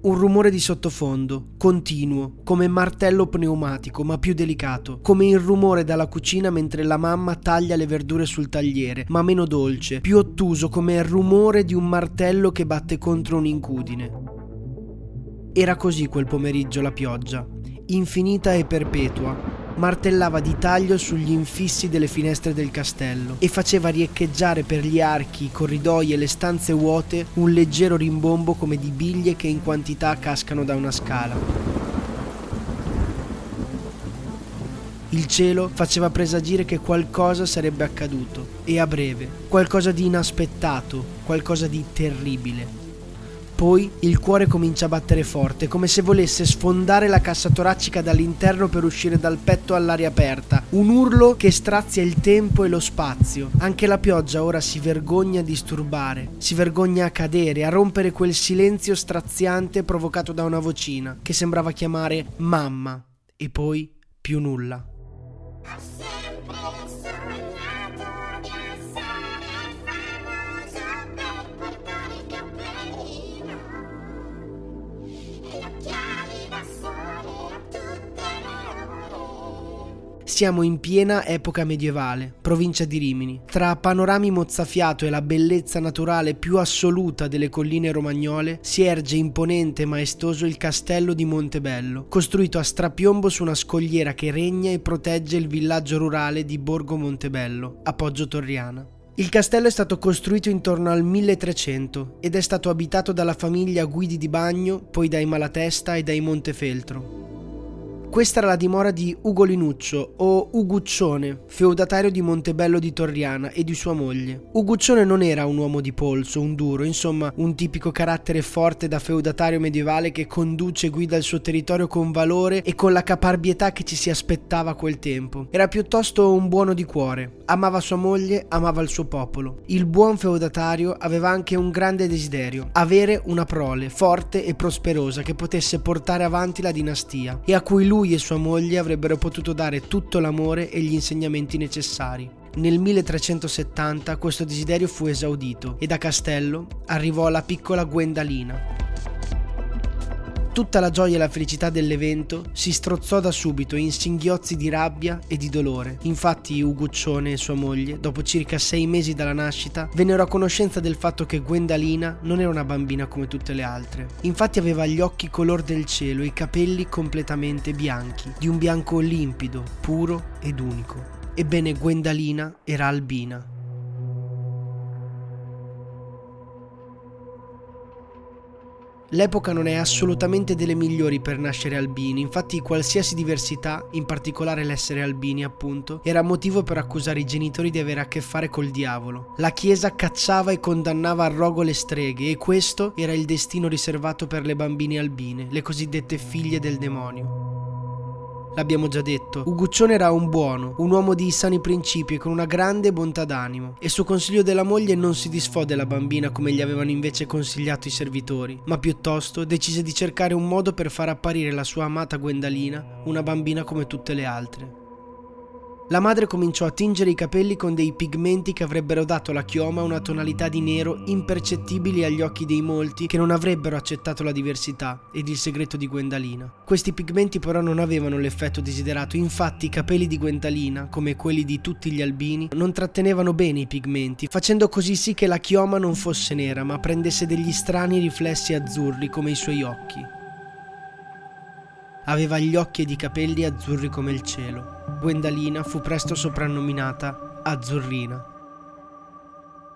Un rumore di sottofondo, continuo, come martello pneumatico, ma più delicato, come il rumore dalla cucina mentre la mamma taglia le verdure sul tagliere, ma meno dolce, più ottuso come il rumore di un martello che batte contro un'incudine. Era così quel pomeriggio la pioggia, infinita e perpetua, martellava di taglio sugli infissi delle finestre del castello e faceva riecheggiare per gli archi, i corridoi e le stanze vuote un leggero rimbombo come di biglie che in quantità cascano da una scala. Il cielo faceva presagire che qualcosa sarebbe accaduto, e a breve, qualcosa di inaspettato, qualcosa di terribile. Poi il cuore comincia a battere forte, come se volesse sfondare la cassa toracica dall'interno per uscire dal petto all'aria aperta. Un urlo che strazia il tempo e lo spazio. Anche la pioggia ora si vergogna a disturbare, si vergogna a cadere, a rompere quel silenzio straziante provocato da una vocina che sembrava chiamare mamma e poi più nulla. Siamo in piena epoca medievale, provincia di Rimini. Tra panorami mozzafiato e la bellezza naturale più assoluta delle colline romagnole, si erge imponente e maestoso il castello di Montebello, costruito a strapiombo su una scogliera che regna e protegge il villaggio rurale di Borgo Montebello, a Poggio Torriana. Il castello è stato costruito intorno al 1300 ed è stato abitato dalla famiglia Guidi di Bagno, poi dai Malatesta e dai Montefeltro. Questa era la dimora di Ugo Linuccio o Uguccione, feudatario di Montebello di Torriana e di sua moglie. Uguccione non era un uomo di polso, un duro, insomma un tipico carattere forte da feudatario medievale che conduce e guida il suo territorio con valore e con la caparbietà che ci si aspettava a quel tempo. Era piuttosto un buono di cuore, amava sua moglie, amava il suo popolo. Il buon feudatario aveva anche un grande desiderio, avere una prole forte e prosperosa che potesse portare avanti la dinastia e a cui lui lui e sua moglie avrebbero potuto dare tutto l'amore e gli insegnamenti necessari. Nel 1370 questo desiderio fu esaudito e da Castello arrivò la piccola Gwendalina. Tutta la gioia e la felicità dell'evento si strozzò da subito in singhiozzi di rabbia e di dolore. Infatti Uguccione e sua moglie, dopo circa sei mesi dalla nascita, vennero a conoscenza del fatto che Gwendalina non era una bambina come tutte le altre. Infatti aveva gli occhi color del cielo e i capelli completamente bianchi, di un bianco limpido, puro ed unico. Ebbene Gwendalina era albina. L'epoca non è assolutamente delle migliori per nascere albini, infatti qualsiasi diversità, in particolare l'essere albini appunto, era motivo per accusare i genitori di avere a che fare col diavolo. La Chiesa cacciava e condannava a rogo le streghe e questo era il destino riservato per le bambine albine, le cosiddette figlie del demonio. L'abbiamo già detto, Uguccione era un buono, un uomo di sani principi e con una grande bontà d'animo, e su consiglio della moglie non si disfò della bambina come gli avevano invece consigliato i servitori, ma piuttosto decise di cercare un modo per far apparire la sua amata Gwendalina una bambina come tutte le altre. La madre cominciò a tingere i capelli con dei pigmenti che avrebbero dato alla chioma una tonalità di nero impercettibili agli occhi dei molti che non avrebbero accettato la diversità ed il segreto di Gwendalina. Questi pigmenti però non avevano l'effetto desiderato, infatti i capelli di Gwendalina, come quelli di tutti gli albini, non trattenevano bene i pigmenti, facendo così sì che la chioma non fosse nera ma prendesse degli strani riflessi azzurri come i suoi occhi. Aveva gli occhi ed i capelli azzurri come il cielo. Gwendalina fu presto soprannominata Azzurrina.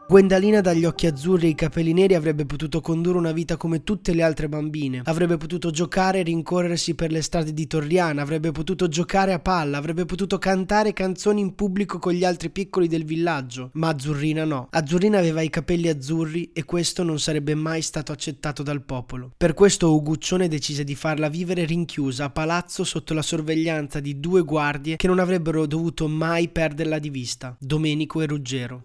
Gwendalina dagli occhi azzurri e i capelli neri avrebbe potuto condurre una vita come tutte le altre bambine. Avrebbe potuto giocare e rincorrersi per le strade di Torriana, avrebbe potuto giocare a palla, avrebbe potuto cantare canzoni in pubblico con gli altri piccoli del villaggio. Ma Azzurrina no. Azzurrina aveva i capelli azzurri e questo non sarebbe mai stato accettato dal popolo. Per questo Uguccione decise di farla vivere rinchiusa a palazzo sotto la sorveglianza di due guardie che non avrebbero dovuto mai perderla di vista, Domenico e Ruggero.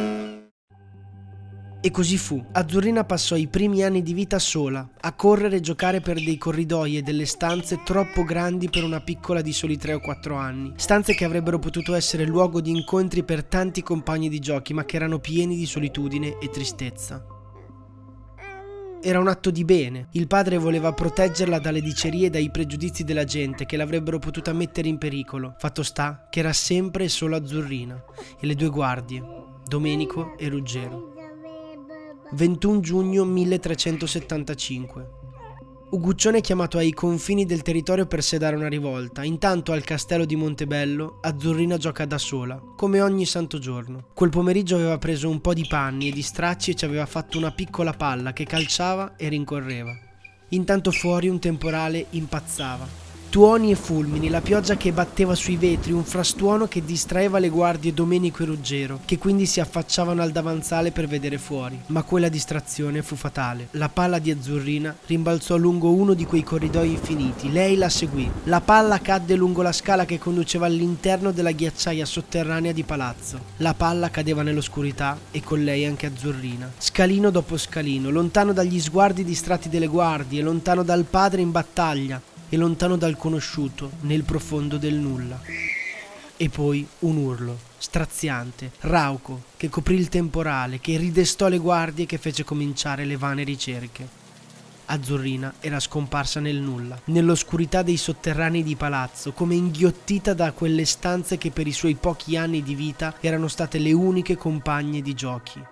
E così fu. Azzurrina passò i primi anni di vita sola, a correre e giocare per dei corridoi e delle stanze troppo grandi per una piccola di soli 3 o 4 anni. Stanze che avrebbero potuto essere luogo di incontri per tanti compagni di giochi, ma che erano pieni di solitudine e tristezza. Era un atto di bene. Il padre voleva proteggerla dalle dicerie e dai pregiudizi della gente che l'avrebbero potuta mettere in pericolo. Fatto sta che era sempre solo Azzurrina e le due guardie, Domenico e Ruggero. 21 giugno 1375. Uguccione è chiamato ai confini del territorio per sedare una rivolta. Intanto al castello di Montebello Azzurrina gioca da sola, come ogni santo giorno. Quel pomeriggio aveva preso un po' di panni e di stracci e ci aveva fatto una piccola palla che calciava e rincorreva. Intanto fuori un temporale impazzava. Tuoni e fulmini, la pioggia che batteva sui vetri, un frastuono che distraeva le guardie Domenico e Ruggero, che quindi si affacciavano al davanzale per vedere fuori. Ma quella distrazione fu fatale. La palla di Azzurrina rimbalzò lungo uno di quei corridoi infiniti. Lei la seguì. La palla cadde lungo la scala che conduceva all'interno della ghiacciaia sotterranea di palazzo. La palla cadeva nell'oscurità e con lei anche Azzurrina. Scalino dopo scalino, lontano dagli sguardi distratti delle guardie, lontano dal padre in battaglia, e lontano dal conosciuto, nel profondo del nulla. E poi un urlo, straziante, rauco, che coprì il temporale, che ridestò le guardie e che fece cominciare le vane ricerche. Azzurrina era scomparsa nel nulla, nell'oscurità dei sotterranei di palazzo, come inghiottita da quelle stanze che per i suoi pochi anni di vita erano state le uniche compagne di giochi.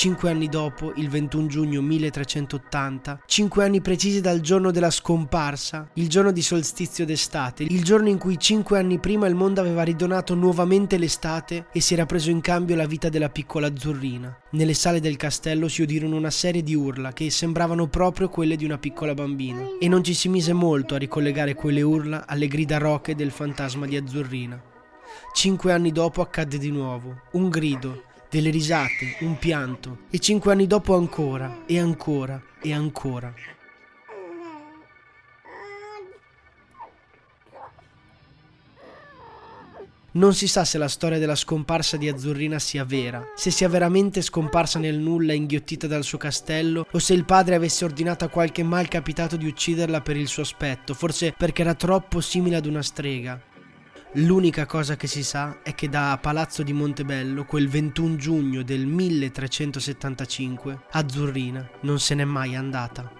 Cinque anni dopo, il 21 giugno 1380, cinque anni precisi dal giorno della scomparsa, il giorno di solstizio d'estate, il giorno in cui cinque anni prima il mondo aveva ridonato nuovamente l'estate e si era preso in cambio la vita della piccola azzurrina. Nelle sale del castello si udirono una serie di urla che sembravano proprio quelle di una piccola bambina e non ci si mise molto a ricollegare quelle urla alle grida roche del fantasma di azzurrina. Cinque anni dopo accadde di nuovo, un grido, delle risate, un pianto e cinque anni dopo ancora e ancora e ancora. Non si sa se la storia della scomparsa di Azzurrina sia vera, se sia veramente scomparsa nel nulla inghiottita dal suo castello o se il padre avesse ordinato a qualche malcapitato di ucciderla per il suo aspetto, forse perché era troppo simile ad una strega. L'unica cosa che si sa è che da Palazzo di Montebello, quel 21 giugno del 1375, Azzurrina non se n'è mai andata.